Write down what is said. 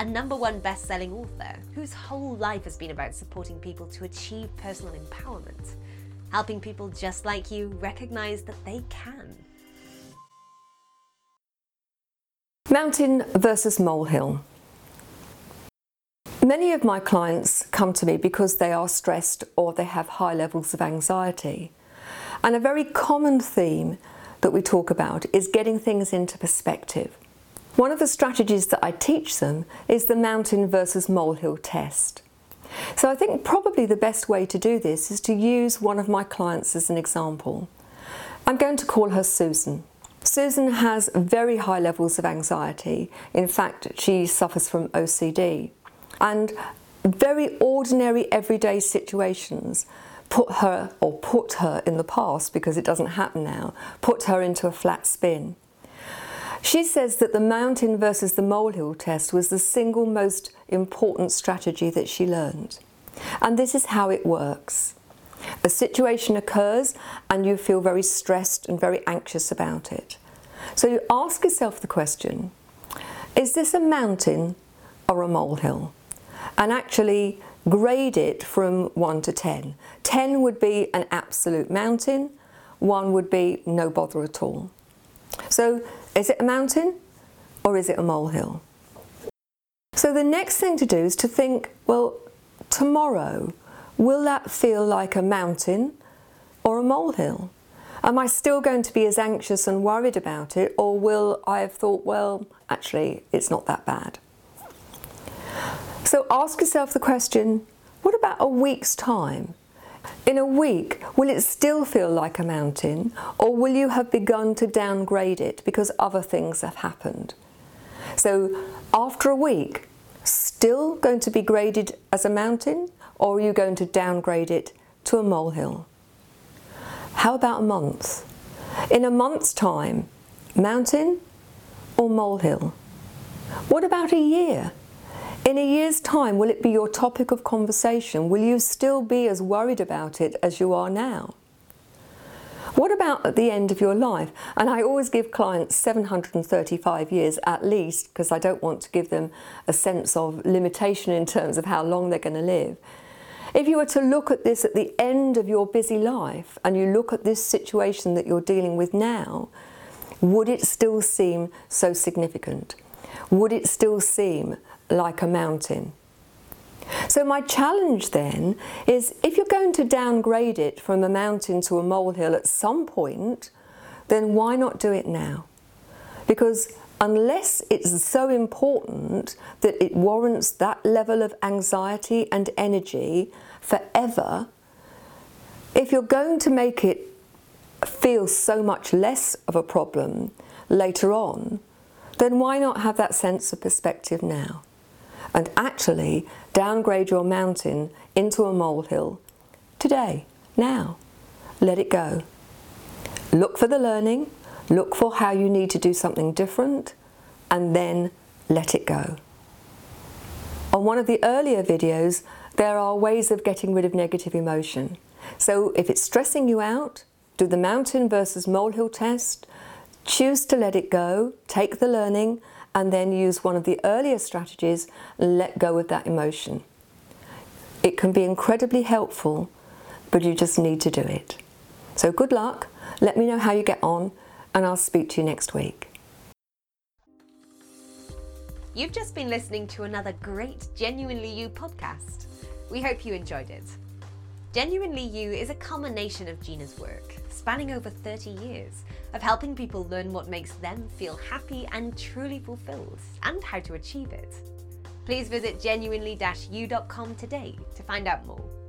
a number one best selling author whose whole life has been about supporting people to achieve personal empowerment, helping people just like you recognize that they can. Mountain versus molehill. Many of my clients come to me because they are stressed or they have high levels of anxiety. And a very common theme that we talk about is getting things into perspective. One of the strategies that I teach them is the mountain versus molehill test. So I think probably the best way to do this is to use one of my clients as an example. I'm going to call her Susan. Susan has very high levels of anxiety. In fact, she suffers from OCD. And very ordinary everyday situations put her, or put her in the past because it doesn't happen now, put her into a flat spin. She says that the mountain versus the molehill test was the single most important strategy that she learned. And this is how it works. A situation occurs and you feel very stressed and very anxious about it. So you ask yourself the question is this a mountain or a molehill? And actually grade it from 1 to 10. 10 would be an absolute mountain, 1 would be no bother at all. So is it a mountain or is it a molehill? So the next thing to do is to think, well, tomorrow, will that feel like a mountain or a molehill? Am I still going to be as anxious and worried about it, or will I have thought, well, actually, it's not that bad? So ask yourself the question what about a week's time? In a week, will it still feel like a mountain, or will you have begun to downgrade it because other things have happened? So, after a week, still going to be graded as a mountain, or are you going to downgrade it to a molehill? How about a month? In a month's time, mountain or molehill? What about a year? In a year's time, will it be your topic of conversation? Will you still be as worried about it as you are now? What about at the end of your life? And I always give clients 735 years at least because I don't want to give them a sense of limitation in terms of how long they're going to live. If you were to look at this at the end of your busy life and you look at this situation that you're dealing with now, would it still seem so significant? Would it still seem like a mountain. So, my challenge then is if you're going to downgrade it from a mountain to a molehill at some point, then why not do it now? Because unless it's so important that it warrants that level of anxiety and energy forever, if you're going to make it feel so much less of a problem later on, then why not have that sense of perspective now? and actually downgrade your mountain into a molehill today, now. Let it go. Look for the learning, look for how you need to do something different, and then let it go. On one of the earlier videos, there are ways of getting rid of negative emotion. So if it's stressing you out, do the mountain versus molehill test, choose to let it go, take the learning, and then use one of the earlier strategies, let go of that emotion. It can be incredibly helpful, but you just need to do it. So good luck, let me know how you get on, and I'll speak to you next week. You've just been listening to another great Genuinely You podcast. We hope you enjoyed it. Genuinely You is a culmination of Gina's work, spanning over 30 years, of helping people learn what makes them feel happy and truly fulfilled, and how to achieve it. Please visit genuinely-u.com today to find out more.